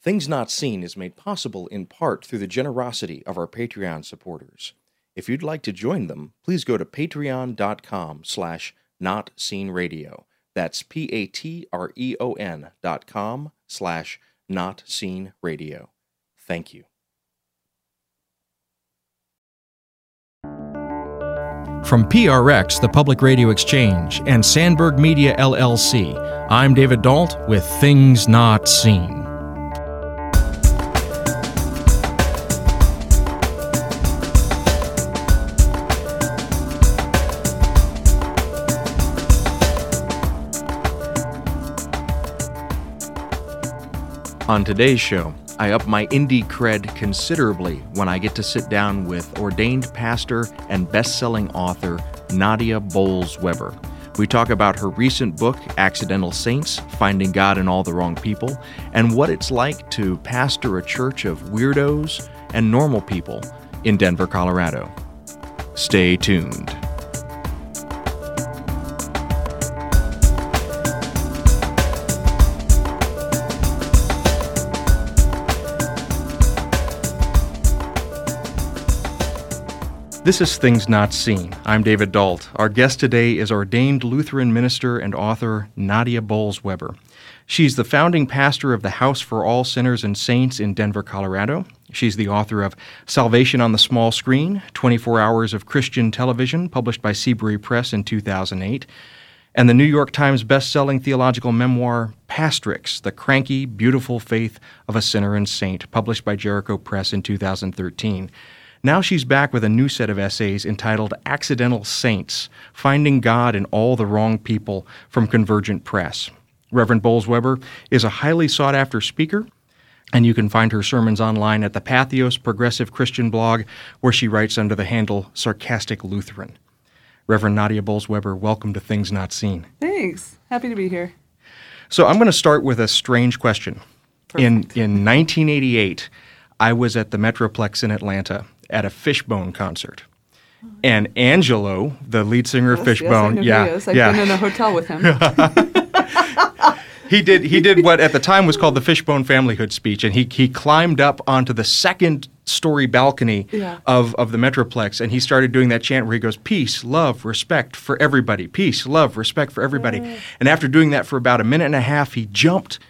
Things Not Seen is made possible in part through the generosity of our Patreon supporters. If you'd like to join them, please go to patreon.com slash notseenradio. That's P-A-T-R-E-O-N dot com slash notseenradio. Thank you. From PRX, the Public Radio Exchange, and Sandberg Media LLC, I'm David Dault with Things Not Seen. On today's show, I up my indie cred considerably when I get to sit down with ordained pastor and best selling author Nadia Bolz Weber. We talk about her recent book, Accidental Saints Finding God in All the Wrong People, and what it's like to pastor a church of weirdos and normal people in Denver, Colorado. Stay tuned. This is Things Not Seen. I'm David Dault. Our guest today is ordained Lutheran minister and author Nadia Bolz Weber. She's the founding pastor of the House for All Sinners and Saints in Denver, Colorado. She's the author of Salvation on the Small Screen 24 Hours of Christian Television, published by Seabury Press in 2008, and the New York Times best-selling theological memoir Pastrix: The Cranky, Beautiful Faith of a Sinner and Saint, published by Jericho Press in 2013. Now she's back with a new set of essays entitled Accidental Saints Finding God in All the Wrong People from Convergent Press. Reverend Bolz Weber is a highly sought after speaker, and you can find her sermons online at the Patheos Progressive Christian blog, where she writes under the handle Sarcastic Lutheran. Reverend Nadia Bolz Weber, welcome to Things Not Seen. Thanks. Happy to be here. So I'm going to start with a strange question. In, in 1988, I was at the Metroplex in Atlanta at a Fishbone concert. And Angelo, the lead singer of Fishbone, yes, yeah, who he is. I've yeah, been in a hotel with him. he did he did what at the time was called the Fishbone Familyhood speech, and he he climbed up onto the second story balcony Yeah. of of the Metroplex, and he started doing that chant where he goes, "Peace, love, respect for everybody. Peace, love, respect for everybody." And after doing that for about a minute and a half, he jumped,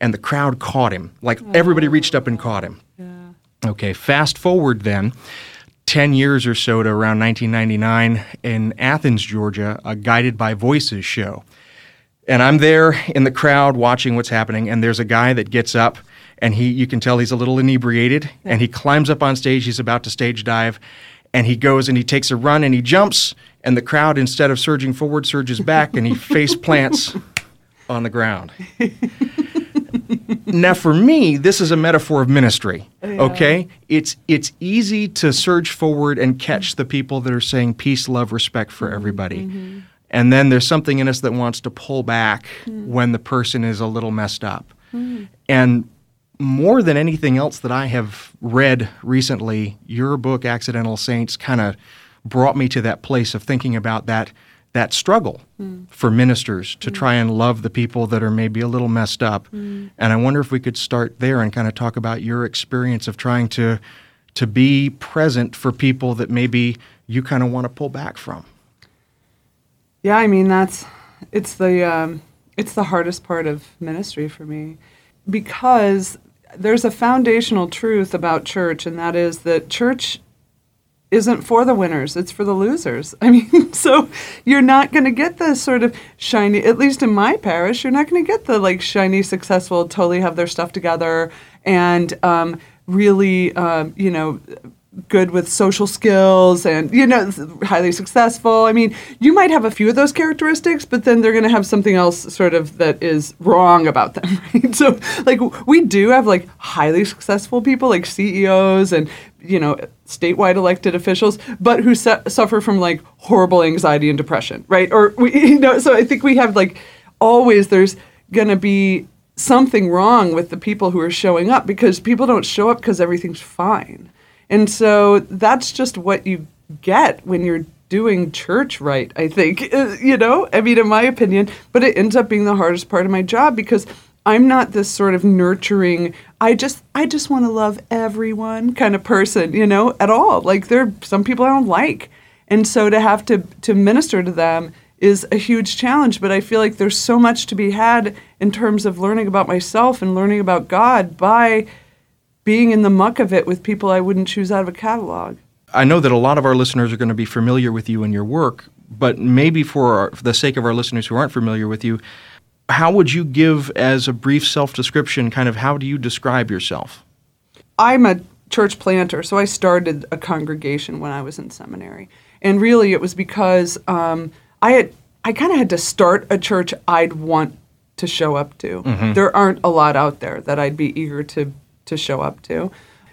and the crowd caught him. Like everybody reached up and caught him. Okay, fast forward then 10 years or so to around 1999 in Athens, Georgia, a Guided by Voices show. And I'm there in the crowd watching what's happening, and there's a guy that gets up and he you can tell he's a little inebriated and he climbs up on stage, he's about to stage dive, and he goes and he takes a run and he jumps, and the crowd instead of surging forward surges back and he face plants on the ground now for me this is a metaphor of ministry okay? It's it's easy to surge forward and catch the people that are saying peace love respect for mm-hmm. everybody. Mm-hmm. And then there's something in us that wants to pull back mm. when the person is a little messed up. Mm. And more than anything else that i have read recently your book accidental saints kind of brought me to that place of thinking about that that struggle mm. for ministers to mm. try and love the people that are maybe a little messed up. Mm. And I wonder if we could start there and kind of talk about your experience of trying to to be present for people that maybe you kind of want to pull back from. yeah, I mean that's it's the um, it's the hardest part of ministry for me because there's a foundational truth about church, and that is that church isn't for the winners, it's for the losers. I mean, so you're not going to get the sort of shiny, at least in my parish, you're not going to get the like shiny, successful, totally have their stuff together and um, really, um, you know, good with social skills and you know highly successful i mean you might have a few of those characteristics but then they're going to have something else sort of that is wrong about them right so like we do have like highly successful people like ceos and you know statewide elected officials but who su- suffer from like horrible anxiety and depression right or we you know so i think we have like always there's going to be something wrong with the people who are showing up because people don't show up because everything's fine and so that's just what you get when you're doing church right, I think, you know? I mean, in my opinion, but it ends up being the hardest part of my job because I'm not this sort of nurturing, I just I just want to love everyone kind of person, you know, at all. Like there are some people I don't like. And so to have to to minister to them is a huge challenge, but I feel like there's so much to be had in terms of learning about myself and learning about God by being in the muck of it with people I wouldn't choose out of a catalog. I know that a lot of our listeners are going to be familiar with you and your work, but maybe for, our, for the sake of our listeners who aren't familiar with you, how would you give as a brief self description kind of how do you describe yourself? I'm a church planter, so I started a congregation when I was in seminary. And really, it was because um, I had I kind of had to start a church I'd want to show up to. Mm-hmm. There aren't a lot out there that I'd be eager to to show up to.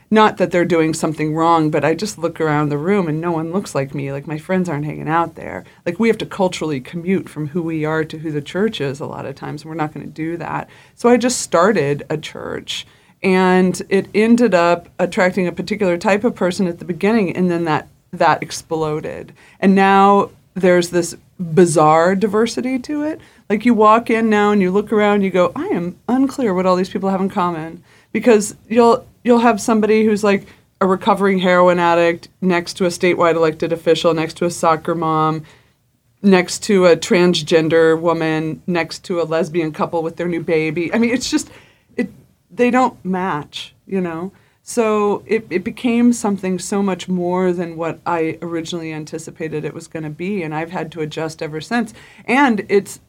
Not that they're doing something wrong, but I just look around the room and no one looks like me. Like my friends aren't hanging out there. Like we have to culturally commute from who we are to who the church is a lot of times, and we're not going to do that. So I just started a church, and it ended up attracting a particular type of person at the beginning, and then that that exploded. And now there's this bizarre diversity to it. Like you walk in now and you look around, you go, I am unclear what all these people have in common because you'll you'll have somebody who's like a recovering heroin addict next to a statewide elected official, next to a soccer mom, next to a transgender woman, next to a lesbian couple with their new baby. I mean, it's just it they don't match, you know. So it, it became something so much more than what I originally anticipated it was going to be, and I've had to adjust ever since. And it's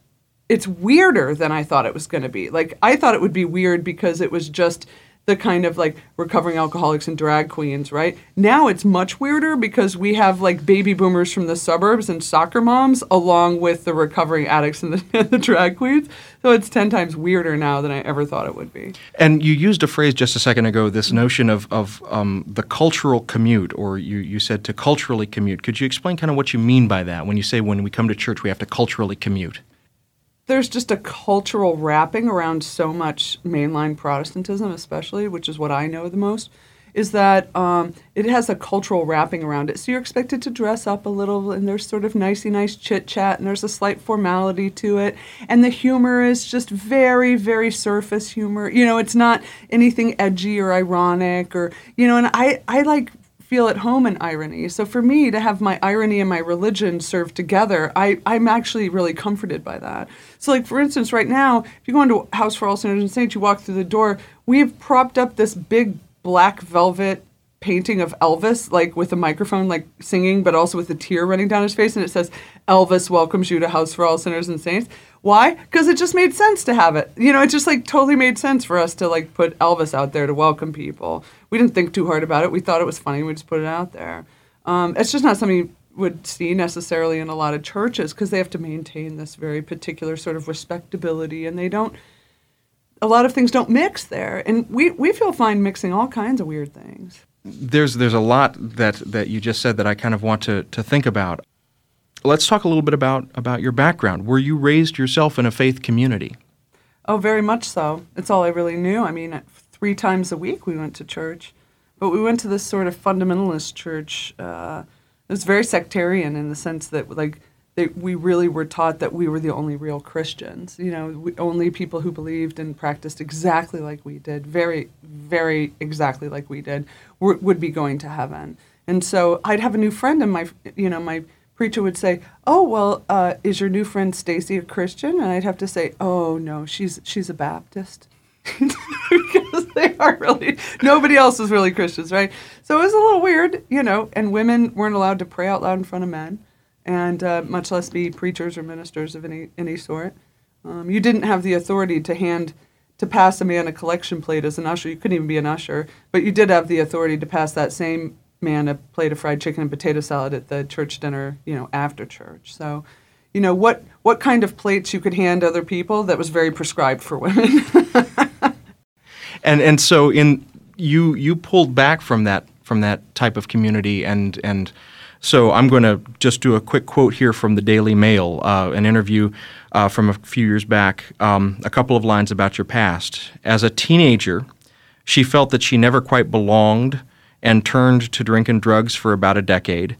it's weirder than I thought it was going to be. Like I thought it would be weird because it was just the kind of like recovering alcoholics and drag queens, right? Now it's much weirder because we have like baby boomers from the suburbs and soccer moms along with the recovering addicts and the, and the drag queens. So it's 10 times weirder now than I ever thought it would be. And you used a phrase just a second ago, this notion of, of um, the cultural commute, or you, you said to culturally commute. Could you explain kind of what you mean by that when you say when we come to church we have to culturally commute? There's just a cultural wrapping around so much mainline Protestantism, especially, which is what I know the most, is that um, it has a cultural wrapping around it. So you're expected to dress up a little, and there's sort of nicey nice chit chat, and there's a slight formality to it. And the humor is just very, very surface humor. You know, it's not anything edgy or ironic or, you know, and I, I like feel at home in irony. So for me to have my irony and my religion serve together, I, I'm actually really comforted by that. So like for instance, right now, if you go into House for All Sinners and Saints, you walk through the door, we've propped up this big black velvet painting of Elvis, like with a microphone, like singing, but also with a tear running down his face, and it says, "Elvis welcomes you to House for All Sinners and Saints." Why? Because it just made sense to have it. You know, it just like totally made sense for us to like put Elvis out there to welcome people. We didn't think too hard about it. We thought it was funny. We just put it out there. Um, it's just not something you would see necessarily in a lot of churches because they have to maintain this very particular sort of respectability, and they don't. A lot of things don't mix there, and we, we feel fine mixing all kinds of weird things. There's there's a lot that, that you just said that I kind of want to, to think about let's talk a little bit about about your background. Were you raised yourself in a faith community? Oh, very much so. It's all I really knew. I mean, three times a week we went to church, but we went to this sort of fundamentalist church. Uh, it was very sectarian in the sense that like they, we really were taught that we were the only real Christians. You know, we, only people who believed and practiced exactly like we did, very, very exactly like we did, were, would be going to heaven. And so I'd have a new friend and my, you know, my preacher would say, "Oh well, uh, is your new friend Stacy a Christian?" And I'd have to say, "Oh no, she's she's a Baptist." because they are really nobody else is really Christians, right? So it was a little weird, you know. And women weren't allowed to pray out loud in front of men, and uh, much less be preachers or ministers of any any sort. Um, you didn't have the authority to hand to pass a man a collection plate as an usher. You couldn't even be an usher, but you did have the authority to pass that same man a plate of fried chicken and potato salad at the church dinner, you know, after church. So, you know, what what kind of plates you could hand other people that was very prescribed for women. and and so in you you pulled back from that from that type of community and and so I'm going to just do a quick quote here from the Daily Mail, uh, an interview uh, from a few years back. Um, a couple of lines about your past. As a teenager, she felt that she never quite belonged and turned to drink and drugs for about a decade,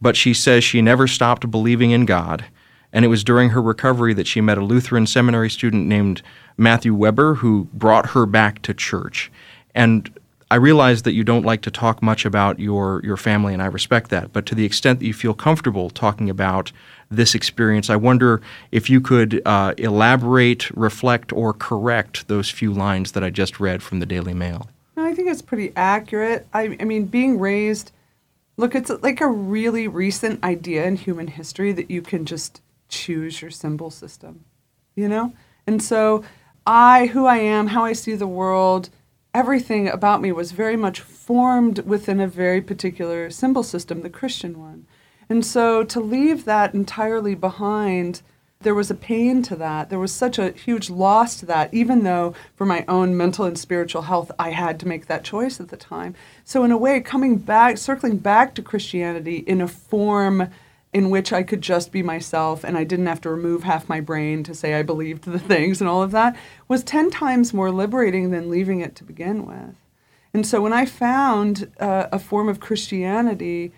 but she says she never stopped believing in God. And it was during her recovery that she met a Lutheran seminary student named Matthew Weber who brought her back to church. And I realize that you don't like to talk much about your, your family, and I respect that. But to the extent that you feel comfortable talking about this experience, I wonder if you could uh, elaborate, reflect, or correct those few lines that I just read from the Daily Mail. No, I think it's pretty accurate. I, I mean, being raised, look, it's like a really recent idea in human history that you can just choose your symbol system, you know? And so I, who I am, how I see the world, everything about me was very much formed within a very particular symbol system, the Christian one. And so to leave that entirely behind, there was a pain to that. There was such a huge loss to that, even though for my own mental and spiritual health, I had to make that choice at the time. So, in a way, coming back, circling back to Christianity in a form in which I could just be myself and I didn't have to remove half my brain to say I believed the things and all of that was 10 times more liberating than leaving it to begin with. And so when I found uh, a form of Christianity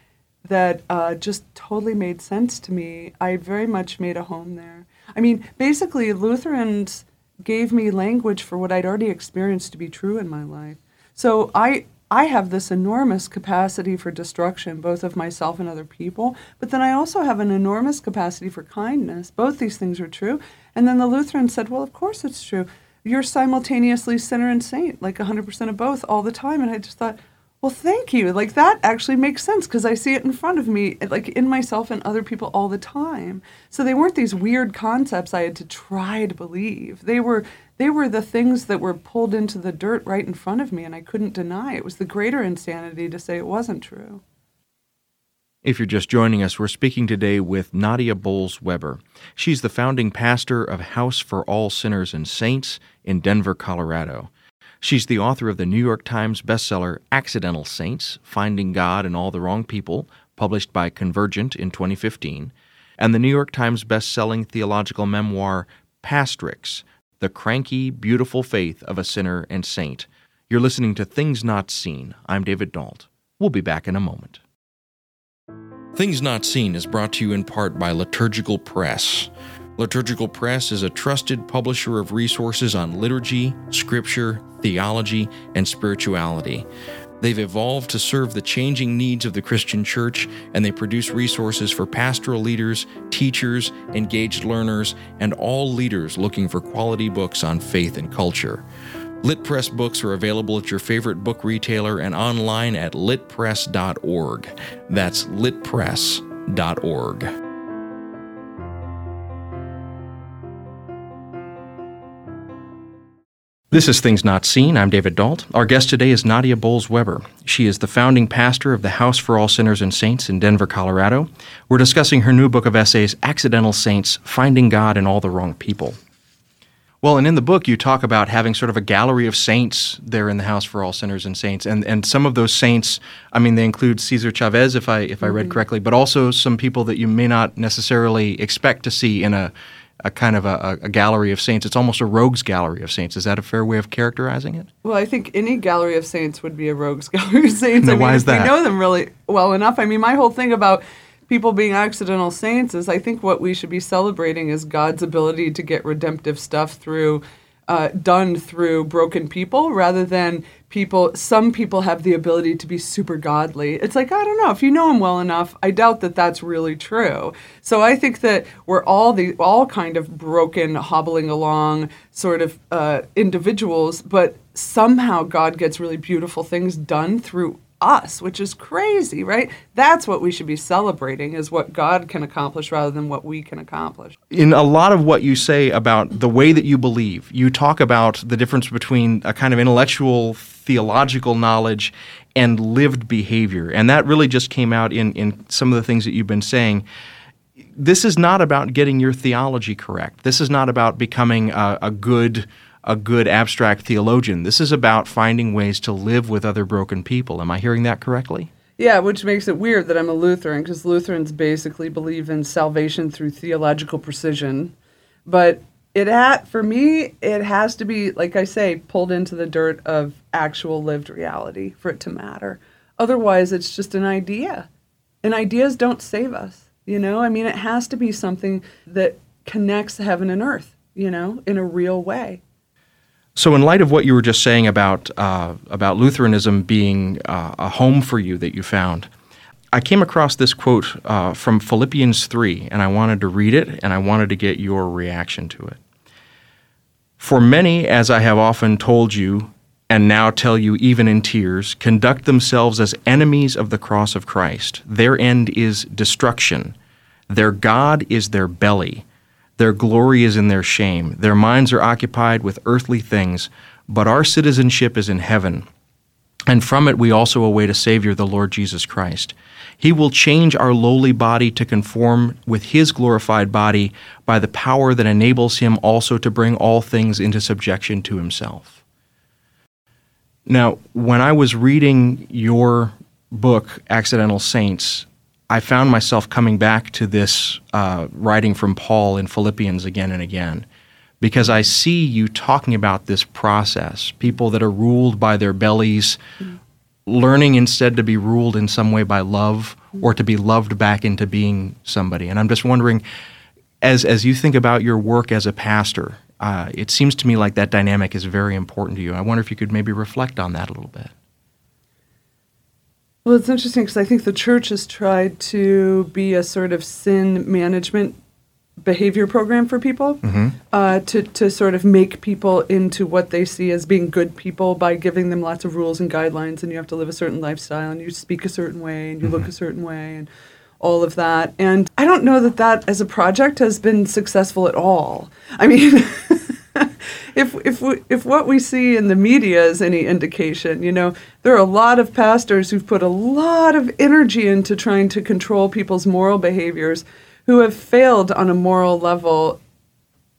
that uh, just totally made sense to me, I very much made a home there. I mean, basically, Lutherans gave me language for what I'd already experienced to be true in my life. So I, I have this enormous capacity for destruction, both of myself and other people, but then I also have an enormous capacity for kindness. Both these things are true. And then the Lutheran said, Well, of course it's true. You're simultaneously sinner and saint, like 100% of both all the time. And I just thought, well, thank you. Like that actually makes sense because I see it in front of me, like in myself and other people all the time. So they weren't these weird concepts I had to try to believe. They were they were the things that were pulled into the dirt right in front of me, and I couldn't deny. It was the greater insanity to say it wasn't true. If you're just joining us, we're speaking today with Nadia Bolz Weber. She's the founding pastor of House for All Sinners and Saints in Denver, Colorado. She's the author of the New York Times bestseller Accidental Saints Finding God and All the Wrong People, published by Convergent in 2015, and the New York Times best-selling theological memoir Pastrix the cranky, beautiful faith of a sinner and saint. You're listening to Things Not Seen. I'm David Dault. We'll be back in a moment. Things Not Seen is brought to you in part by Liturgical Press. Liturgical Press is a trusted publisher of resources on liturgy, scripture, theology, and spirituality. They've evolved to serve the changing needs of the Christian church, and they produce resources for pastoral leaders, teachers, engaged learners, and all leaders looking for quality books on faith and culture. LitPress books are available at your favorite book retailer and online at litpress.org. That's litpress.org. This is Things Not Seen. I'm David Dault. Our guest today is Nadia Bolz Weber. She is the founding pastor of the House for All Sinners and Saints in Denver, Colorado. We're discussing her new book of essays, Accidental Saints Finding God in All the Wrong People. Well, and in the book, you talk about having sort of a gallery of saints there in the House for All Sinners and Saints, and and some of those saints, I mean, they include Cesar Chavez, if I if I read mm-hmm. correctly, but also some people that you may not necessarily expect to see in a a kind of a, a, gallery of saints. It's almost a rogues gallery of saints. Is that a fair way of characterizing it? Well, I think any gallery of saints would be a rogues gallery of saints. no, I mean, why is that? We know them really well enough. I mean, my whole thing about people being accidental saints is I think what we should be celebrating is God's ability to get redemptive stuff through uh, done through broken people rather than people some people have the ability to be super godly. It's like i don't know if you know him well enough i doubt that that's really true. So i think that we're all the all kind of broken hobbling along sort of uh, individuals but somehow god gets really beautiful things done through us, which is crazy, right? That's what we should be celebrating is what God can accomplish rather than what we can accomplish. In a lot of what you say about the way that you believe, you talk about the difference between a kind of intellectual theological knowledge and lived behavior. And that really just came out in, in some of the things that you've been saying this is not about getting your theology correct. This is not about becoming a, a good a good abstract theologian. This is about finding ways to live with other broken people. Am I hearing that correctly? Yeah, which makes it weird that I'm a Lutheran because Lutherans basically believe in salvation through theological precision. But it ha- for me, it has to be, like I say, pulled into the dirt of actual lived reality for it to matter. Otherwise, it's just an idea. And ideas don't save us. You know, I mean, it has to be something that connects heaven and earth, you know, in a real way. So, in light of what you were just saying about uh, about Lutheranism being uh, a home for you that you found, I came across this quote uh, from Philippians three, and I wanted to read it, and I wanted to get your reaction to it. For many, as I have often told you, and now tell you even in tears, conduct themselves as enemies of the cross of Christ. Their end is destruction. Their God is their belly. Their glory is in their shame. Their minds are occupied with earthly things, but our citizenship is in heaven. And from it we also await a Savior, the Lord Jesus Christ. He will change our lowly body to conform with His glorified body by the power that enables Him also to bring all things into subjection to Himself. Now, when I was reading your book, Accidental Saints, I found myself coming back to this uh, writing from Paul in Philippians again and again because I see you talking about this process people that are ruled by their bellies, mm-hmm. learning instead to be ruled in some way by love mm-hmm. or to be loved back into being somebody. And I'm just wondering, as, as you think about your work as a pastor, uh, it seems to me like that dynamic is very important to you. I wonder if you could maybe reflect on that a little bit. Well, it's interesting because I think the church has tried to be a sort of sin management behavior program for people mm-hmm. uh, to, to sort of make people into what they see as being good people by giving them lots of rules and guidelines and you have to live a certain lifestyle and you speak a certain way and you mm-hmm. look a certain way and all of that and i don't know that that as a project has been successful at all i mean if if we, if what we see in the media is any indication, you know, there are a lot of pastors who've put a lot of energy into trying to control people's moral behaviors who have failed on a moral level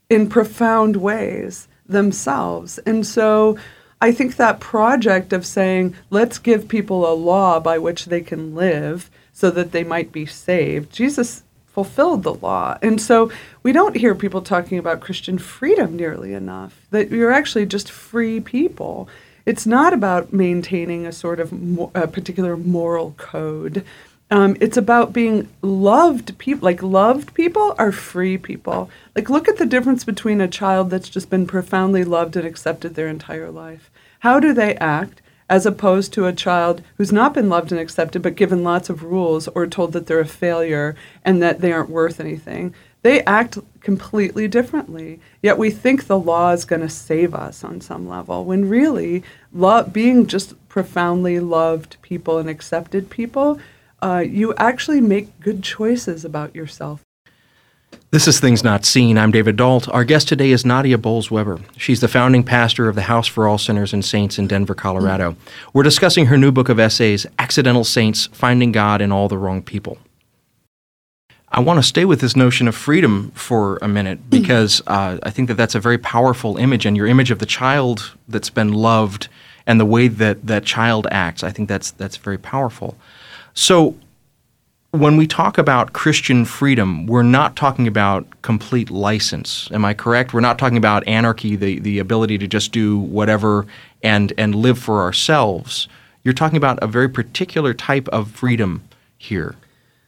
in profound ways themselves. And so I think that project of saying, let's give people a law by which they can live so that they might be saved, Jesus fulfilled the law. And so we don't hear people talking about Christian freedom nearly enough, that you're actually just free people. It's not about maintaining a sort of mo- a particular moral code. Um, it's about being loved people. Like loved people are free people. Like look at the difference between a child that's just been profoundly loved and accepted their entire life. How do they act as opposed to a child who's not been loved and accepted but given lots of rules or told that they're a failure and that they aren't worth anything? They act completely differently. Yet we think the law is going to save us on some level, when really, being just profoundly loved people and accepted people uh, you actually make good choices about yourself. This is Things Not Seen. I'm David Dault. Our guest today is Nadia Bolz-Weber. She's the founding pastor of the House for All Sinners and Saints in Denver, Colorado. Mm. We're discussing her new book of essays, Accidental Saints Finding God in All the Wrong People. I want to stay with this notion of freedom for a minute mm. because uh, I think that that's a very powerful image, and your image of the child that's been loved and the way that that child acts, I think that's that's very powerful. So, when we talk about Christian freedom, we're not talking about complete license. Am I correct? We're not talking about anarchy, the, the ability to just do whatever and, and live for ourselves. You're talking about a very particular type of freedom here.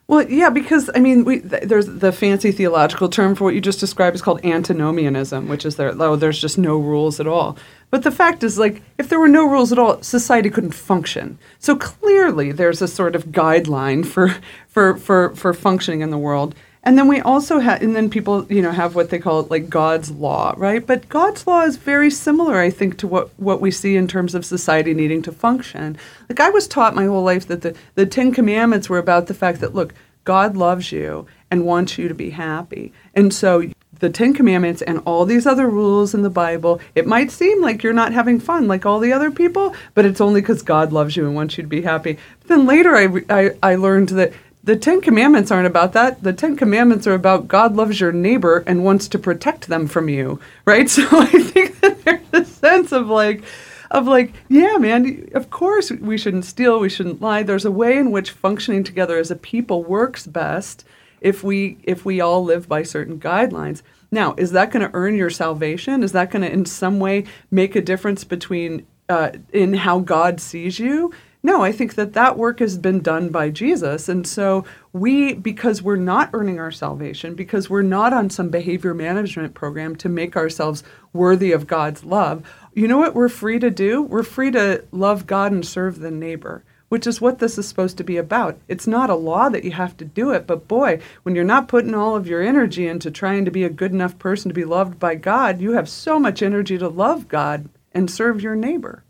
Well, yeah, because I mean, we, th- there's the fancy theological term for what you just described is called antinomianism, which is there. Oh, there's just no rules at all. But the fact is, like, if there were no rules at all, society couldn't function. So clearly, there's a sort of guideline for for for for functioning in the world. And then we also have, and then people, you know, have what they call like God's law, right? But God's law is very similar, I think, to what, what we see in terms of society needing to function. Like I was taught my whole life that the, the Ten Commandments were about the fact that, look, God loves you and wants you to be happy. And so the Ten Commandments and all these other rules in the Bible, it might seem like you're not having fun like all the other people, but it's only because God loves you and wants you to be happy. But then later I, I, I learned that the Ten Commandments aren't about that. The Ten Commandments are about God loves your neighbor and wants to protect them from you, right? So I think that there's a sense of like, of like, yeah, man, of course we shouldn't steal, we shouldn't lie. There's a way in which functioning together as a people works best if we if we all live by certain guidelines. Now, is that going to earn your salvation? Is that going to in some way make a difference between uh, in how God sees you? No, I think that that work has been done by Jesus. And so we, because we're not earning our salvation, because we're not on some behavior management program to make ourselves worthy of God's love, you know what we're free to do? We're free to love God and serve the neighbor which is what this is supposed to be about. It's not a law that you have to do it, but boy, when you're not putting all of your energy into trying to be a good enough person to be loved by God, you have so much energy to love God and serve your neighbor.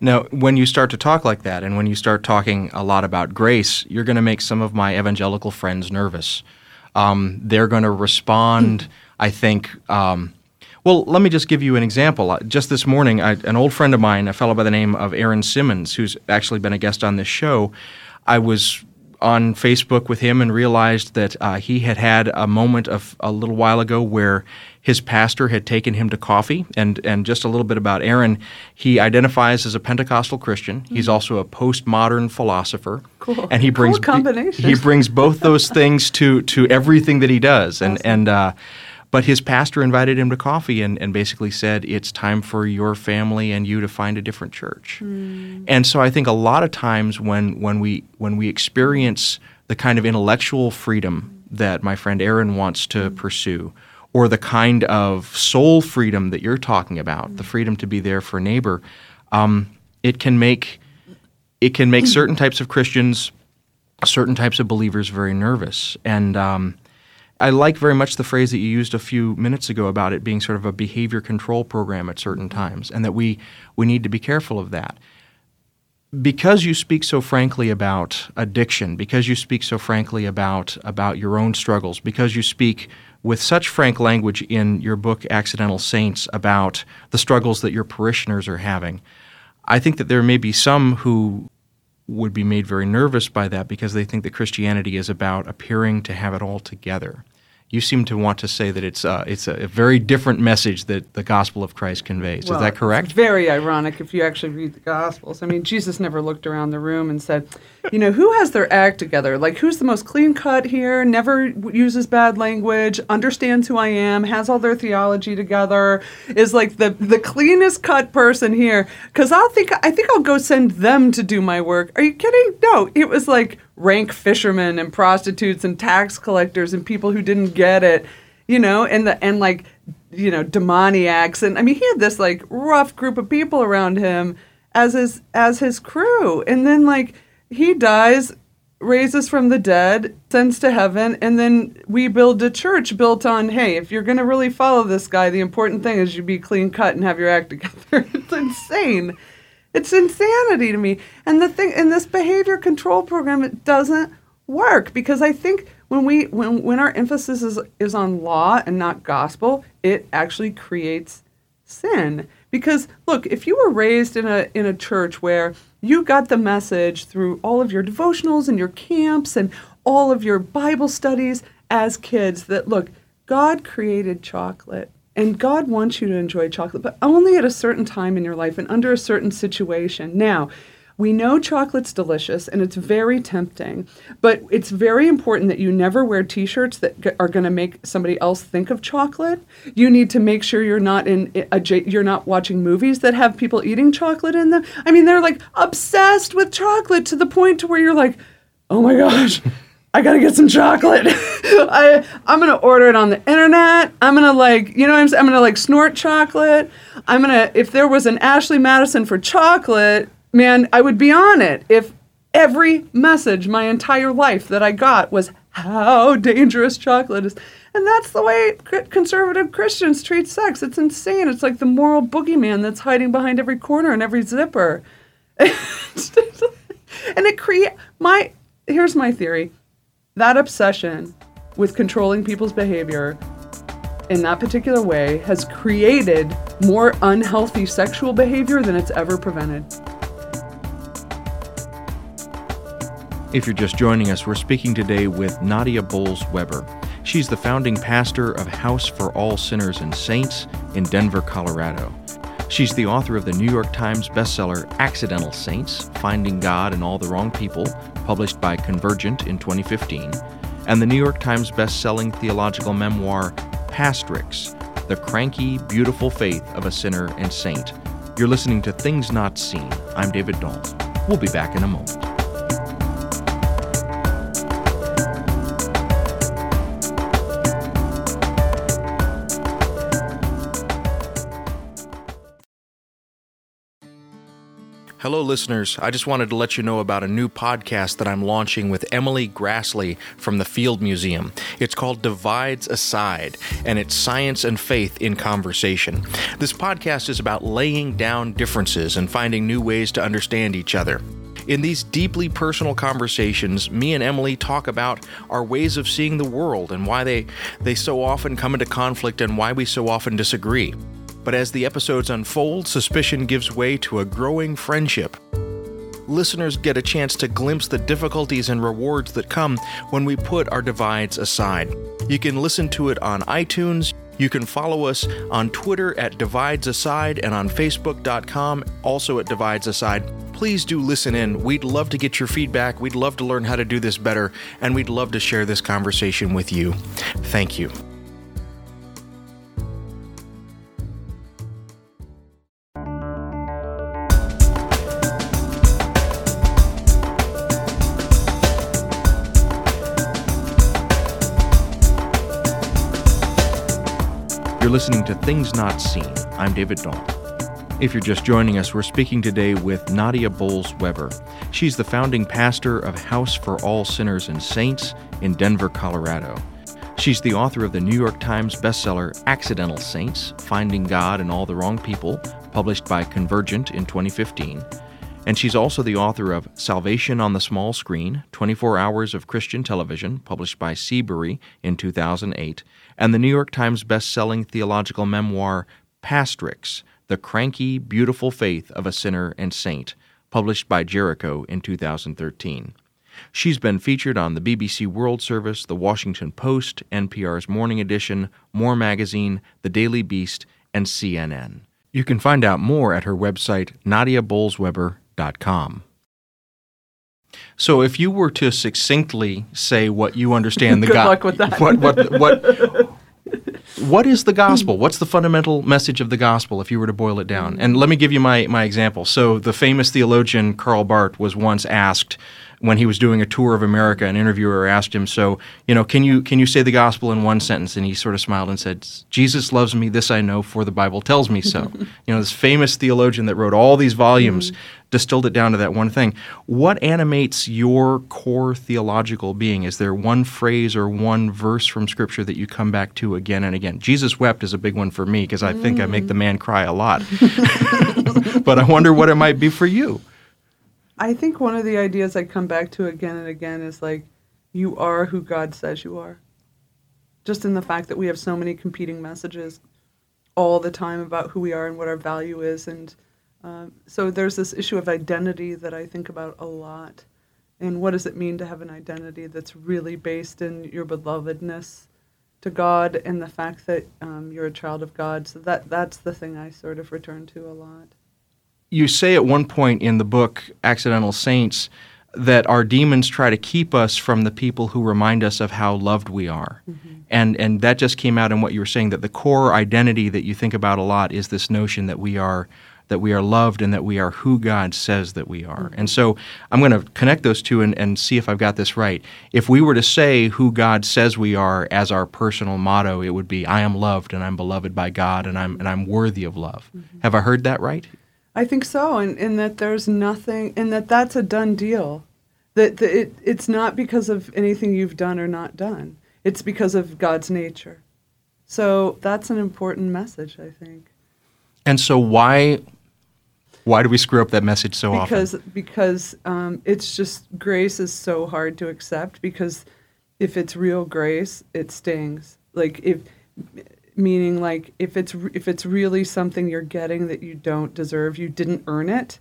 Now, when you start to talk like that, and when you start talking a lot about grace, you're going to make some of my evangelical friends nervous. Um, they're going to respond, I think. Um, well, let me just give you an example. Uh, just this morning, I, an old friend of mine, a fellow by the name of Aaron Simmons, who's actually been a guest on this show, I was on Facebook with him and realized that uh, he had had a moment of a little while ago where his pastor had taken him to coffee. And, and just a little bit about Aaron, he identifies as a Pentecostal Christian. Mm-hmm. He's also a postmodern philosopher. Cool. And he brings cool combination. He, he brings both those things to to everything that he does. And awesome. and uh, but his pastor invited him to coffee and, and basically said, It's time for your family and you to find a different church. Mm. And so I think a lot of times when, when, we, when we experience the kind of intellectual freedom that my friend Aaron wants to mm. pursue, or the kind of soul freedom that you're talking about, mm. the freedom to be there for a neighbor, um, it can make it can make certain types of Christians, certain types of believers very nervous. And um, I like very much the phrase that you used a few minutes ago about it being sort of a behavior control program at certain times, and that we, we need to be careful of that. Because you speak so frankly about addiction, because you speak so frankly about, about your own struggles, because you speak with such frank language in your book, Accidental Saints, about the struggles that your parishioners are having, I think that there may be some who would be made very nervous by that because they think that Christianity is about appearing to have it all together you seem to want to say that it's uh, it's a, very different message that the gospel of Christ conveys. Well, Is that correct? very ironic if you actually read the gospels. I mean, Jesus never looked around the room and said, you know, who has their act together? Like, who's the most clean cut here? Never uses bad language, understands who I am, has all their theology together, is like the the cleanest cut person here. Because I'll think I think I'll go send them to do my work. Are you kidding? No, it was like rank fishermen and prostitutes and tax collectors and people who didn't get it, you know, and the and like you know demoniacs and I mean he had this like rough group of people around him as his as his crew, and then like he dies raises from the dead, sends to heaven, and then we build a church built on, hey, if you're going to really follow this guy, the important thing is you be clean cut and have your act together. it's insane. It's insanity to me. And the thing in this behavior control program, it doesn't work because I think when we when when our emphasis is is on law and not gospel, it actually creates sin. Because look, if you were raised in a in a church where you got the message through all of your devotionals and your camps and all of your Bible studies as kids that look, God created chocolate and God wants you to enjoy chocolate, but only at a certain time in your life and under a certain situation. Now, we know chocolate's delicious and it's very tempting, but it's very important that you never wear t-shirts that are going to make somebody else think of chocolate. You need to make sure you're not in a, you're not watching movies that have people eating chocolate in them. I mean, they're like obsessed with chocolate to the point to where you're like, "Oh my gosh, I gotta get some chocolate. I I'm gonna order it on the internet. I'm gonna like you know I'm I'm gonna like snort chocolate. I'm gonna if there was an Ashley Madison for chocolate, man, I would be on it. If every message my entire life that I got was how dangerous chocolate is. And that's the way conservative Christians treat sex. It's insane. It's like the moral boogeyman that's hiding behind every corner and every zipper. and it create my here's my theory that obsession with controlling people's behavior in that particular way has created more unhealthy sexual behavior than it's ever prevented. If you're just joining us, we're speaking today with Nadia Bolz Weber. She's the founding pastor of House for All Sinners and Saints in Denver, Colorado. She's the author of the New York Times bestseller Accidental Saints Finding God in All the Wrong People published by Convergent in 2015, and the New York Times best-selling theological memoir Pastrix: The Cranky, Beautiful Faith of a Sinner and Saint. You're listening to Things Not Seen. I'm David Dault. We'll be back in a moment. Hello, listeners. I just wanted to let you know about a new podcast that I'm launching with Emily Graslie from the Field Museum. It's called Divides Aside, and it's science and faith in conversation. This podcast is about laying down differences and finding new ways to understand each other. In these deeply personal conversations, me and Emily talk about our ways of seeing the world and why they, they so often come into conflict and why we so often disagree. But as the episodes unfold, suspicion gives way to a growing friendship. Listeners get a chance to glimpse the difficulties and rewards that come when we put our divides aside. You can listen to it on iTunes. You can follow us on Twitter at Divides Aside and on Facebook.com, also at Divides Aside. Please do listen in. We'd love to get your feedback. We'd love to learn how to do this better, and we'd love to share this conversation with you. Thank you. You're listening to Things Not Seen. I'm David Dault. If you're just joining us, we're speaking today with Nadia Bolz Weber. She's the founding pastor of House for All Sinners and Saints in Denver, Colorado. She's the author of the New York Times bestseller Accidental Saints Finding God and All the Wrong People, published by Convergent in 2015. And she's also the author of Salvation on the Small Screen 24 Hours of Christian Television, published by Seabury in 2008, and the New York Times best-selling theological memoir Pastrix: The Cranky, Beautiful Faith of a Sinner and Saint, published by Jericho in 2013. She's been featured on the BBC World Service, The Washington Post, NPR's Morning Edition, More Magazine, The Daily Beast, and CNN. You can find out more at her website, nadiabolzweber.com. So, if you were to succinctly say what you understand the Good go- luck with that. What, what, what, what is the gospel? What's the fundamental message of the gospel if you were to boil it down? And let me give you my, my example. So, the famous theologian Karl Barth was once asked when he was doing a tour of America, an interviewer asked him, "So, you know, can you can you say the gospel in one sentence?" And he sort of smiled and said, "Jesus loves me, this I know, for the Bible tells me so." you know, this famous theologian that wrote all these volumes mm-hmm. distilled it down to that one thing. What animates your core theological being? Is there one phrase or one verse from Scripture that you come back to again and again? Jesus wept is a big one for me because I think I make the mm. man cry a lot. but I wonder what it might be for you. I think one of the ideas I come back to again and again is like, you are who God says you are. Just in the fact that we have so many competing messages all the time about who we are and what our value is. And um, so there's this issue of identity that I think about a lot. And what does it mean to have an identity that's really based in your belovedness to God and the fact that um, you're a child of God? So that, that's the thing I sort of return to a lot. You say at one point in the book accidental saints that our demons try to keep us from the people who remind us of how loved we are mm-hmm. and and that just came out in what you were saying that the core identity that you think about a lot is this notion that we are that we are loved and that we are who God says that we are. Mm-hmm. And so I'm going to connect those two and, and see if I've got this right. If we were to say who God says we are as our personal motto, it would be I am loved and I'm beloved by God and I'm and I'm worthy of love. Mm-hmm. Have I heard that right? I think so, and in that there's nothing, and that that's a done deal. That, that it, it's not because of anything you've done or not done. It's because of God's nature. So that's an important message, I think. And so why why do we screw up that message so because often? because um, it's just grace is so hard to accept because if it's real grace, it stings. Like if meaning like if it's if it's really something you're getting that you don't deserve, you didn't earn it,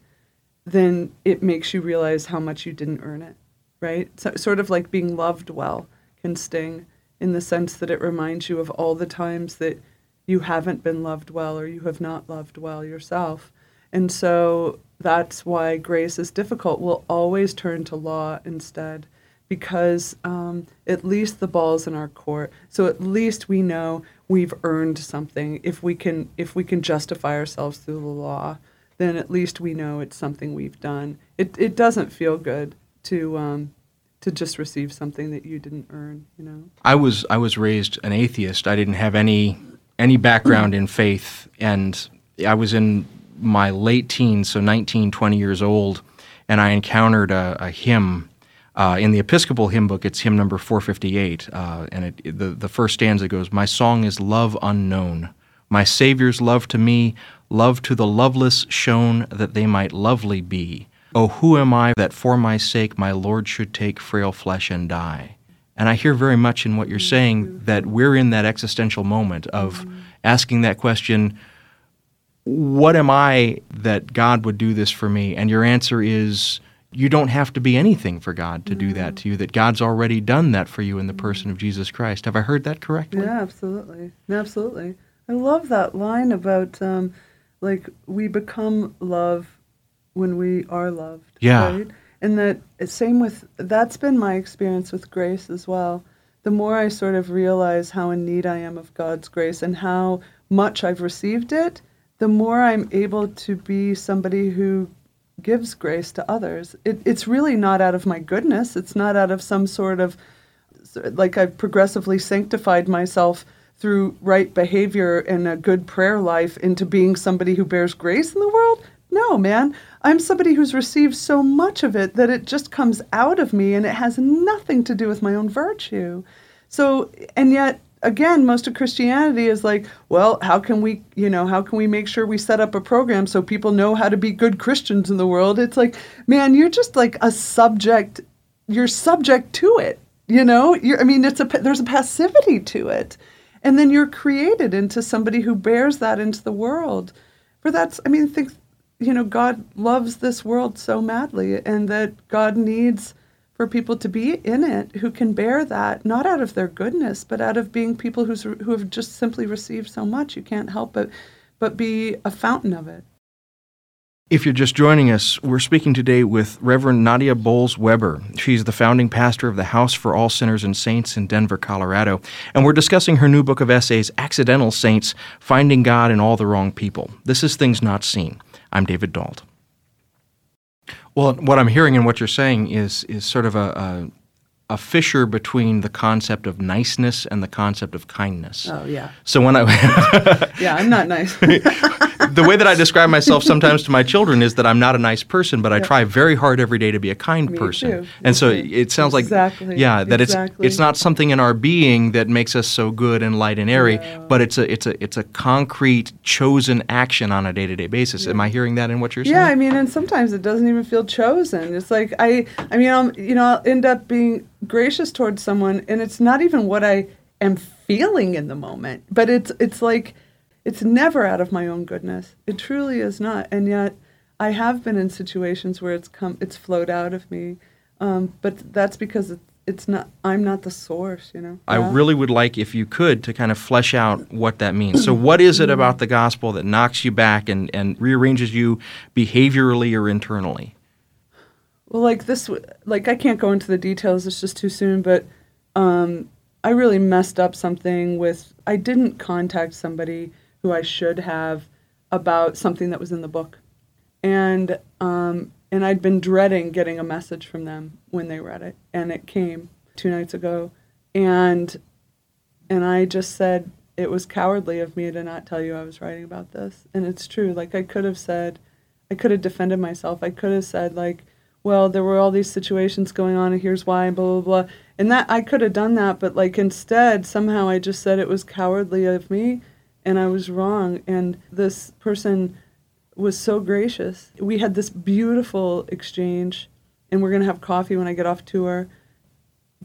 then it makes you realize how much you didn't earn it, right? So, sort of like being loved well can sting in the sense that it reminds you of all the times that you haven't been loved well or you have not loved well yourself. And so that's why grace is difficult. We'll always turn to law instead because um, at least the ball's in our court. So at least we know we've earned something if we can if we can justify ourselves through the law. then at least we know it's something we've done. It it doesn't feel good to um, to just receive something that you didn't earn. You know. I was I was raised an atheist. I didn't have any any background in faith, and I was in my late teens, so 19, 20 years old, and I encountered a, a hymn. Uh, in the Episcopal hymn book, it's hymn number 458, uh, and it, the, the first stanza goes, My song is love unknown. My Savior's love to me, love to the loveless shown that they might lovely be. Oh, who am I that for my sake my Lord should take frail flesh and die? And I hear very much in what you're saying that we're in that existential moment of asking that question, what am I that God would do this for me? And your answer is, you don't have to be anything for God to do that to you, that God's already done that for you in the person of Jesus Christ. Have I heard that correctly? Yeah, absolutely. Absolutely. I love that line about um, like we become love when we are loved. Yeah. Right? And that same with that's been my experience with grace as well. The more I sort of realize how in need I am of God's grace and how much I've received it, the more I'm able to be somebody who gives grace to others. It, it's really not out of my goodness. It's not out of some sort of like I've progressively sanctified myself through right behavior and a good prayer life into being somebody who bears grace in the world. No, man. I'm somebody who's received so much of it that it just comes out of me and it has nothing to do with my own virtue. So, and yet again, most of Christianity is like, well, how can we, you know, how can we make sure we set up a program so people know how to be good Christians in the world? It's like, man, you're just like a subject. You're subject to it. You know, you're, I mean, it's a there's a passivity to it, and then you're created into somebody who bears that into the world. For that's, I mean, think, you know, God loves this world so madly, and that God needs for people to be in it who can bear that, not out of their goodness, but out of being people who's, who have just simply received so much. You can't help but, but be a fountain of it. If you're just joining us, we're speaking today with Reverend Nadia Bolz Weber. She's the founding pastor of the House for All Sinners and Saints in Denver, Colorado. And we're discussing her new book of essays, Accidental Saints Finding God in All the Wrong People. This is Things Not Seen. I'm David Dault. Well, what I'm hearing and what you're saying is is sort of a, a, a fissure between the concept of niceness and the concept of kindness. Oh yeah. So when I yeah, I'm not nice. the way that I describe myself sometimes to my children is that I'm not a nice person, but I try very hard every day to be a kind Me person. too. Me And so too. it sounds like Exactly. yeah, that Exactly. it's it's not something in our being that makes us so good and light and airy, but it's a it's a it's a concrete chosen action on a day-to-day basis. Am I hearing that in what you're saying? Yeah, I mean, and sometimes it doesn't even feel chosen. It's like I, I mean, I'm, you know, I'll end up being gracious towards someone, and it's not even what I am feeling in the moment, but it's, it's like, it's never out of my own goodness. It truly is not, and yet, I have been in situations where it's come, it's flowed out of me, um, but that's because it's, it's not. I'm not the source, you know. I Yeah. really would like, if you could, to kind of flesh out what that means. So, what is it about the gospel that knocks you back and, and rearranges you behaviorally or internally? Well, like this, like I can't go into the details. It's just too soon. But um, I really messed up something with. I didn't contact somebody who I should have about something that was in the book, and um, and I'd been dreading getting a message from them when they read it, and it came two nights ago, and and I just said it was cowardly of me to not tell you I was writing about this, and it's true. Like I could have said, I could have defended myself. I could have said like, well, there were all these situations going on, and here's why, blah blah blah. And that I could have done that, but like instead, somehow I just said it was cowardly of me, and I was wrong. And this person was so gracious. We had this beautiful exchange, and we're gonna have coffee when I get off tour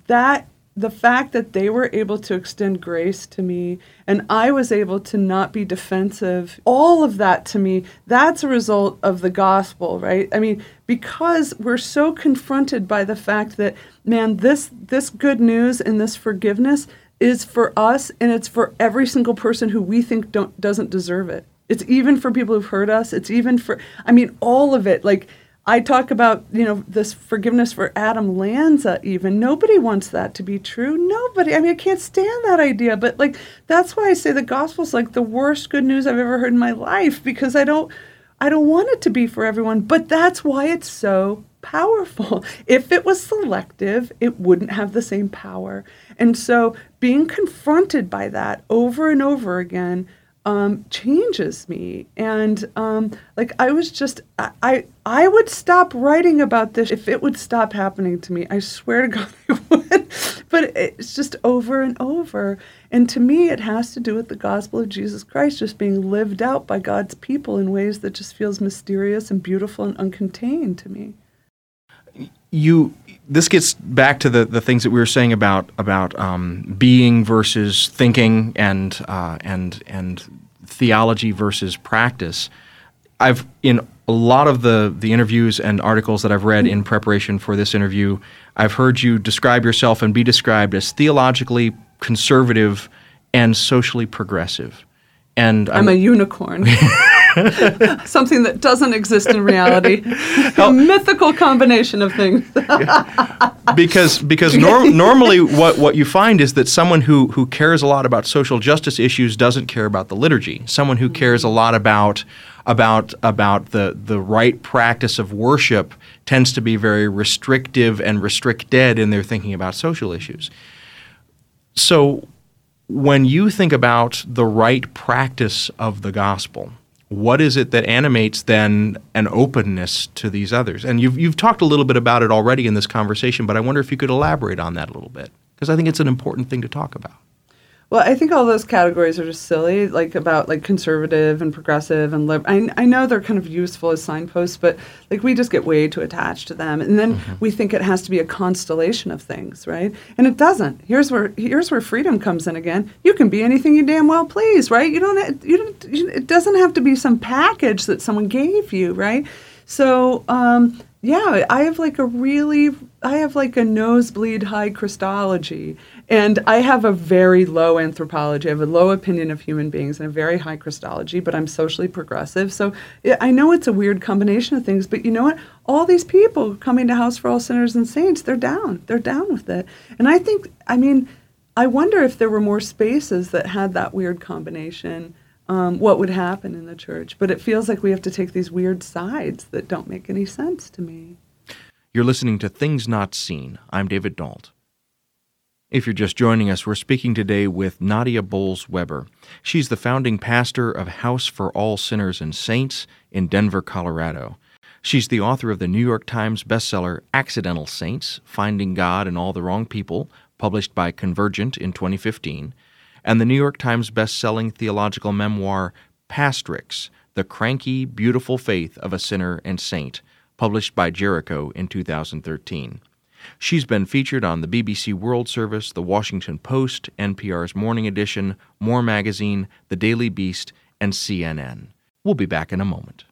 that the fact that they were able to extend grace to me and I was able to not be defensive, all of that to me, that's a result of the gospel, right? I mean, because we're so confronted by the fact that, man, this this good news and this forgiveness is for us and it's for every single person who we think don't doesn't deserve it. It's even for people who've hurt us. It's even for I mean, all of it. Like I talk about, you know, this forgiveness for Adam Lanza even. Nobody wants that to be true. Nobody. I mean, I can't stand that idea, but like that's why I say the gospel's like the worst good news I've ever heard in my life because I don't I don't want it to be for everyone, but that's why it's so powerful. If it was selective, it wouldn't have the same power. And so being confronted by that over and over again um, changes me. And um, like I was just, I, I, I would stop writing about this if it would stop happening to me. I swear to God, I would. but it's just over and over. And to me, it has to do with the gospel of Jesus Christ just being lived out by God's people in ways that just feels mysterious and beautiful and uncontained to me. You this gets back to the, the things that we were saying about about um, being versus thinking and uh, and and theology versus practice. I've in a lot of the the interviews and articles that I've read in preparation for this interview, I've heard you describe yourself and be described as theologically conservative and socially progressive. And I'm, I'm a unicorn. Something that doesn't exist in reality. A mythical combination of things. because because norm, normally what, what you find is that someone who, who cares a lot about social justice issues doesn't care about the liturgy. Someone who cares a lot about about about the the right practice of worship tends to be very restrictive and restricted in their thinking about social issues. So when you think about the right practice of the gospel, what is it that animates then an openness to these others? And you've, you've talked a little bit about it already in this conversation, but I wonder if you could elaborate on that a little bit, because I think it's an important thing to talk about. Well, I think all those categories are just silly, like about like conservative and progressive and lib. I, I know they're kind of useful as signposts, but like we just get way too attached to them, and then mm-hmm. we think it has to be a constellation of things, right? And it doesn't. Here's where here's where freedom comes in again. You can be anything you damn well please, right? You don't. You don't. it doesn't have to be some package that someone gave you, right? So. Um, yeah, I have like a really, I have like a nosebleed high Christology, and I have a very low anthropology. I have a low opinion of human beings and a very high Christology, but I'm socially progressive. So I know it's a weird combination of things, but you know what? All these people coming to House for All Sinners and Saints, they're down. They're down with it. And I think, I mean, I wonder if there were more spaces that had that weird combination. Um, what would happen in the church? But it feels like we have to take these weird sides that don't make any sense to me. You're listening to Things Not Seen. I'm David Dault. If you're just joining us, we're speaking today with Nadia Bolz Weber. She's the founding pastor of House for All Sinners and Saints in Denver, Colorado. She's the author of the New York Times bestseller Accidental Saints Finding God in All the Wrong People, published by Convergent in 2015, and the New York Times best-selling theological memoir Pastrix The Cranky, Beautiful Faith of a Sinner and Saint, published by Jericho in 2013. She's been featured on the BBC World Service, The Washington Post, NPR's Morning Edition, More Magazine, The Daily Beast, and CNN. We'll be back in a moment.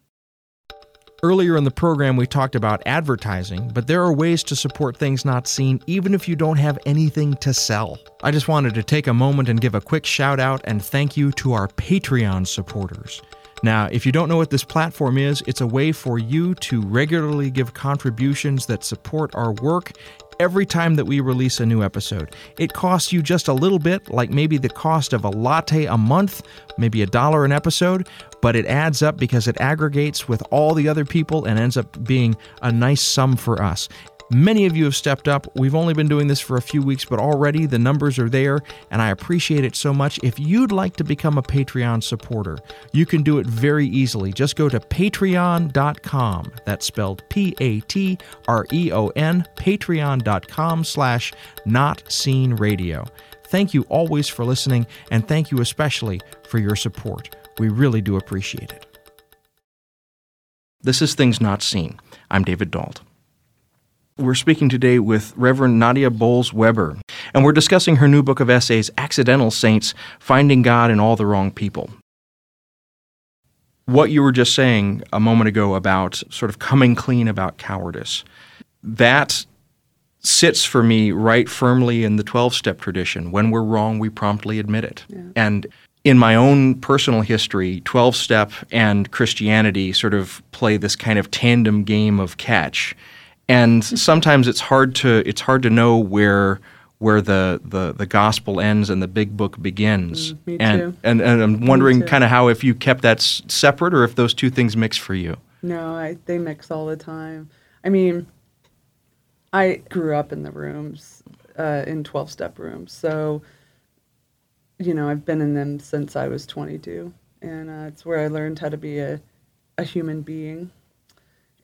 Earlier in the program, we talked about advertising, but there are ways to support things not seen even if you don't have anything to sell. I just wanted to take a moment and give a quick shout out and thank you to our Patreon supporters. Now, if you don't know what this platform is, it's a way for you to regularly give contributions that support our work every time that we release a new episode. It costs you just a little bit, like maybe the cost of a latte a month, maybe a dollar an episode, but it adds up because it aggregates with all the other people and ends up being a nice sum for us. Many of you have stepped up. We've only been doing this for a few weeks, but already the numbers are there, and I appreciate it so much. If you'd like to become a Patreon supporter, you can do it very easily. Just go to patreon.com. That's spelled P-A-T-R-E-O-N, patreon.com slash not seen radio. Thank you always for listening, and thank you especially for your support. We really do appreciate it. This is Things Not Seen. I'm David Dault. We're speaking today with Reverend Nadia Bolz Weber, and we're discussing her new book of essays, Accidental Saints Finding God in All the Wrong People. What you were just saying a moment ago about sort of coming clean about cowardice, that sits for me right firmly in the 12 step tradition. When we're wrong, we promptly admit it. Yeah. And in my own personal history, 12 step and Christianity sort of play this kind of tandem game of catch and sometimes it's hard to it's hard to know where where the, the, the gospel ends and the big book begins. Mm, me and, too. And, and I'm wondering kind of how if you kept that s- separate or if those two things mix for you. No, I, they mix all the time. I mean, I grew up in the rooms, uh, in 12 step rooms. So, you know, I've been in them since I was 22. And uh, it's where I learned how to be a, a human being.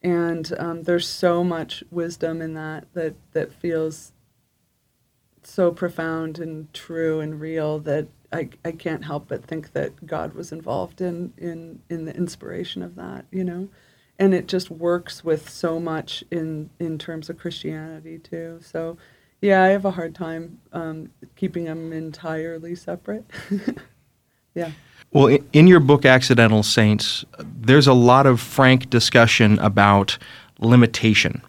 And um, there's so much wisdom in that, that that feels so profound and true and real that I, I can't help but think that God was involved in, in, in the inspiration of that, you know? And it just works with so much in, in terms of Christianity too. So, yeah, I have a hard time um, keeping them entirely separate. yeah. Well, in your book, Accidental Saints, there's a lot of frank discussion about limitation.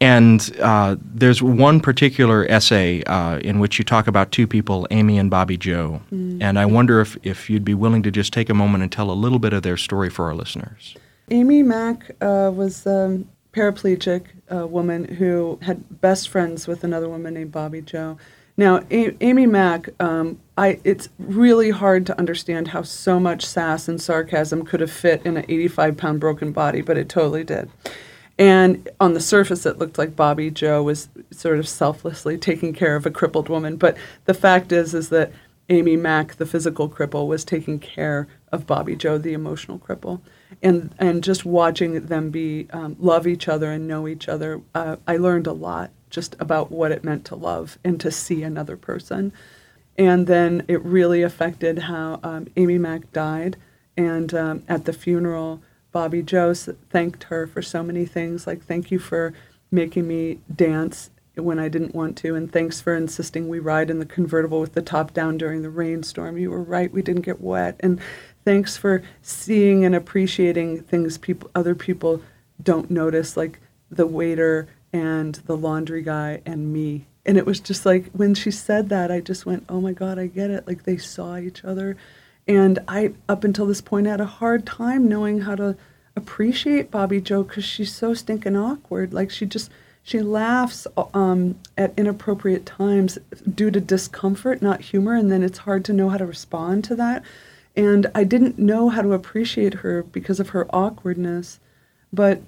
And uh, there's one particular essay uh, in which you talk about two people, Amy and Bobby Joe. And I wonder if, if you'd be willing to just take a moment and tell a little bit of their story for our listeners. Amy Mack uh, was a paraplegic uh, woman who had best friends with another woman named Bobby Joe. Now, a- Amy Mack, um, I, it's really hard to understand how so much sass and sarcasm could have fit in an 85 pound broken body, but it totally did. And on the surface, it looked like Bobby Joe was sort of selflessly taking care of a crippled woman. But the fact is, is that Amy Mack, the physical cripple, was taking care of Bobby Joe, the emotional cripple. And and just watching them be um, love each other and know each other, uh, I learned a lot just about what it meant to love and to see another person. And then it really affected how um, Amy Mack died. And um, at the funeral, Bobby Joe thanked her for so many things, like thank you for making me dance when I didn't want to, and thanks for insisting we ride in the convertible with the top down during the rainstorm. You were right, we didn't get wet, and thanks for seeing and appreciating things people, other people don't notice, like the waiter and the laundry guy and me. And it was just like when she said that, I just went, "Oh my God, I get it!" Like they saw each other, and I, up until this point, had a hard time knowing how to appreciate Bobby Joe because she's so stinking awkward. Like she just she laughs um, at inappropriate times due to discomfort, not humor, and then it's hard to know how to respond to that. And I didn't know how to appreciate her because of her awkwardness, but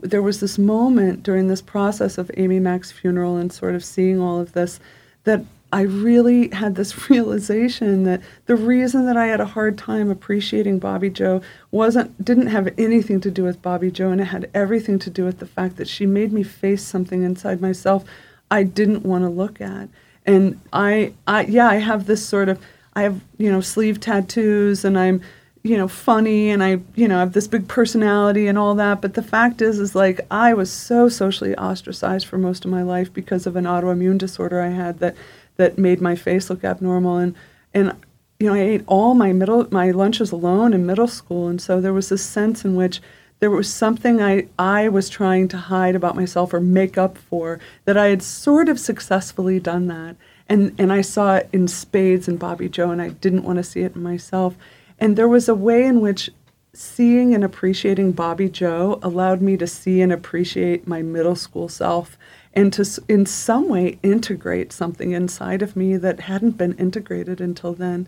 there was this moment during this process of Amy Mack's funeral and sort of seeing all of this that I really had this realization that the reason that I had a hard time appreciating Bobby Joe wasn't didn't have anything to do with Bobby Joe and it had everything to do with the fact that she made me face something inside myself I didn't want to look at. And I I yeah, I have this sort of I have, you know, sleeve tattoos and I'm you know funny and i you know have this big personality and all that but the fact is is like i was so socially ostracized for most of my life because of an autoimmune disorder i had that that made my face look abnormal and and you know i ate all my middle my lunches alone in middle school and so there was this sense in which there was something I, I was trying to hide about myself or make up for that I had sort of successfully done that. And, and I saw it in spades in Bobby Joe, and I didn't want to see it in myself. And there was a way in which seeing and appreciating Bobby Joe allowed me to see and appreciate my middle school self and to, in some way, integrate something inside of me that hadn't been integrated until then.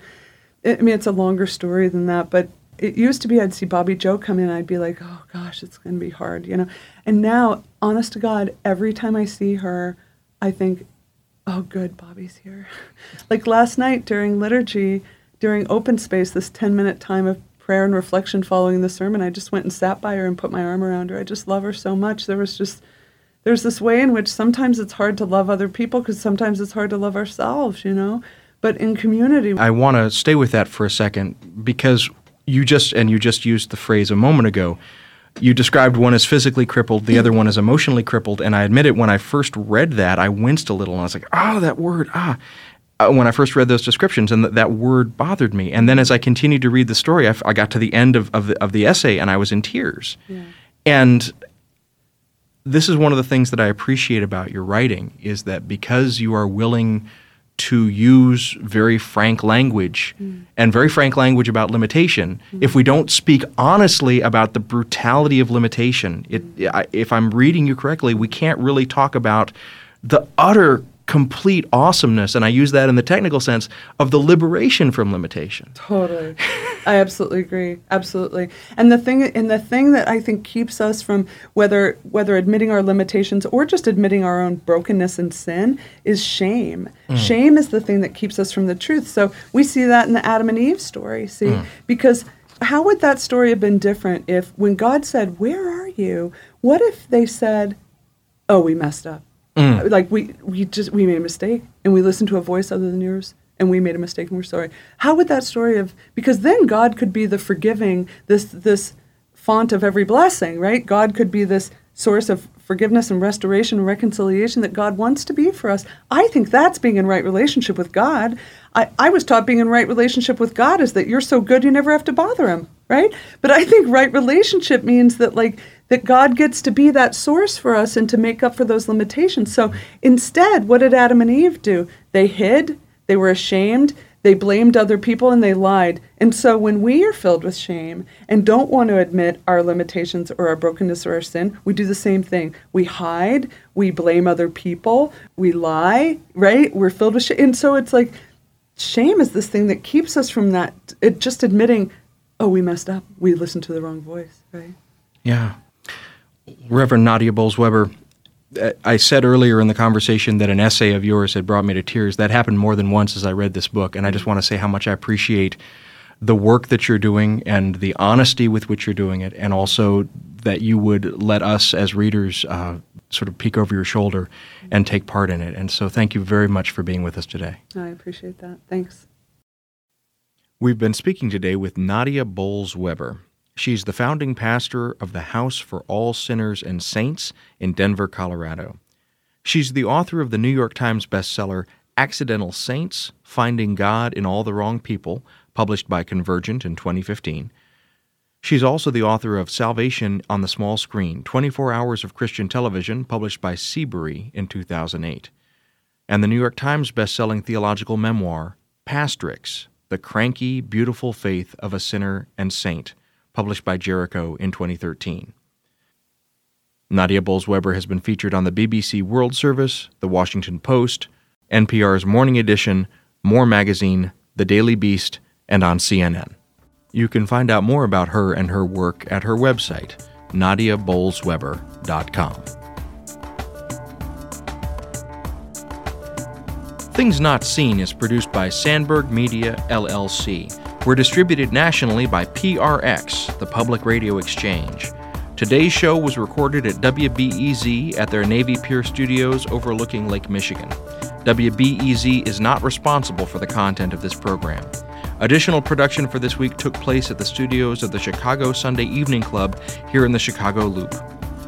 I mean, it's a longer story than that, but it used to be I'd see Bobby Joe come in, I'd be like, oh gosh, it's going to be hard, you know. And now, honest to God, every time I see her, I think, oh, good, Bobby's here. like last night during liturgy, during open space, this 10 minute time of prayer and reflection following the sermon, I just went and sat by her and put my arm around her. I just love her so much. There was just, there's this way in which sometimes it's hard to love other people because sometimes it's hard to love ourselves, you know. But in community, I want to stay with that for a second because you just and you just used the phrase a moment ago. You described one as physically crippled, the other one as emotionally crippled, and I admit it. When I first read that, I winced a little, and I was like, "Ah, that word, ah." Uh, when I first read those descriptions, and th- that word bothered me. And then as I continued to read the story, I, f- I got to the end of, of, the, of the essay, and I was in tears. And this is one of the things that I appreciate about your writing is that because you are willing to use very frank language mm. and very frank language about limitation, mm. if we don't speak honestly about the brutality of limitation, it, mm. I, if I'm reading you correctly, we can't really talk about the utter complete awesomeness, and I use that in the technical sense of the liberation from limitation. Totally. I absolutely agree. Absolutely. And the thing and the thing that I think keeps us from whether whether admitting our limitations or just admitting our own brokenness and sin is shame. Mm. Shame is the thing that keeps us from the truth. So we see that in the Adam and Eve story, see? Mm. Because how would that story have been different if when God said, "Where are you?" What if they said, "Oh, we messed up." Mm. Like we we just we made a mistake and we listened to a voice other than yours and we made a mistake and we're sorry. How would that story of because then God could be the forgiving this this font of every blessing, right? God could be this source of forgiveness and restoration and reconciliation that God wants to be for us. I think that's being in right relationship with God. I, I was taught being in right relationship with God is that you're so good you never have to bother him, right? But I think right relationship means that like that God gets to be that source for us and to make up for those limitations. So instead, what did Adam and Eve do? They hid, they were ashamed, they blamed other people, and they lied. And so when we are filled with shame and don't want to admit our limitations or our brokenness or our sin, we do the same thing. We hide, we blame other people, we lie, right? We're filled with shame. And so it's like shame is this thing that keeps us from that, just admitting, oh, we messed up. We listened to the wrong voice, right? Yeah. Reverend Nadia Bolz-Weber, uh, I said earlier in the conversation that an essay of yours had brought me to tears. That happened more than once as I read this book, and I just want to say how much I appreciate the work that you're doing and the honesty with which you're doing it, and also that you would let us as readers uh, sort of peek over your shoulder and take part in it. And so, thank you very much for being with us today. I appreciate that. Thanks. We've been speaking today with Nadia Bolz-Weber. She's the founding pastor of the House for All Sinners and Saints in Denver, Colorado. She's the author of the New York Times bestseller Accidental Saints Finding God in All the Wrong People, published by Convergent in 2015. She's also the author of Salvation on the Small Screen 24 Hours of Christian Television, published by Seabury in 2008. And the New York Times bestselling theological memoir, Pastrix The Cranky, Beautiful Faith of a Sinner and Saint published by Jericho in 2013. Nadia Bolz-Weber has been featured on the BBC World Service, The Washington Post, NPR's Morning Edition, More Magazine, The Daily Beast, and on CNN. You can find out more about her and her work at her website, nadiabolzweber.com. Things Not Seen is produced by Sandberg Media, LLC we're distributed nationally by PRX, the Public Radio Exchange. Today's show was recorded at WBEZ at their Navy Pier studios overlooking Lake Michigan. WBEZ is not responsible for the content of this program. Additional production for this week took place at the studios of the Chicago Sunday Evening Club here in the Chicago Loop.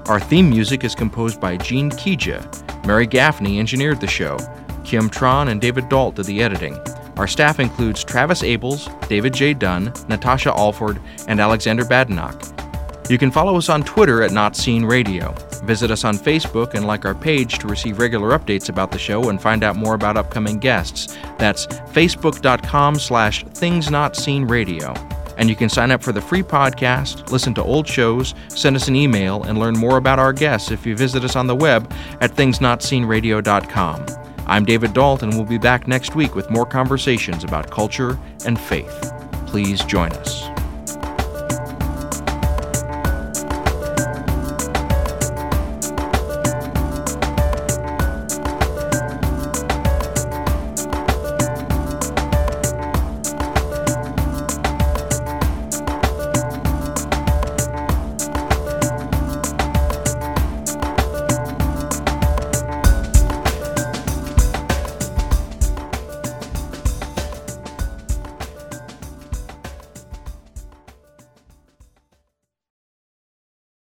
Our theme music is composed by Gene Kija. Mary Gaffney engineered the show. Kim Tron and David Dault did the editing. Our staff includes Travis Abels, David J. Dunn, Natasha Alford, and Alexander Badenoch. You can follow us on Twitter at Not Seen Radio. Visit us on Facebook and like our page to receive regular updates about the show and find out more about upcoming guests. That's facebook.com slash things not seen radio. And you can sign up for the free podcast, listen to old shows, send us an email, and learn more about our guests if you visit us on the web at thingsnotseenradio.com. I'm David Dault, and we'll be back next week with more conversations about culture and faith. Please join us.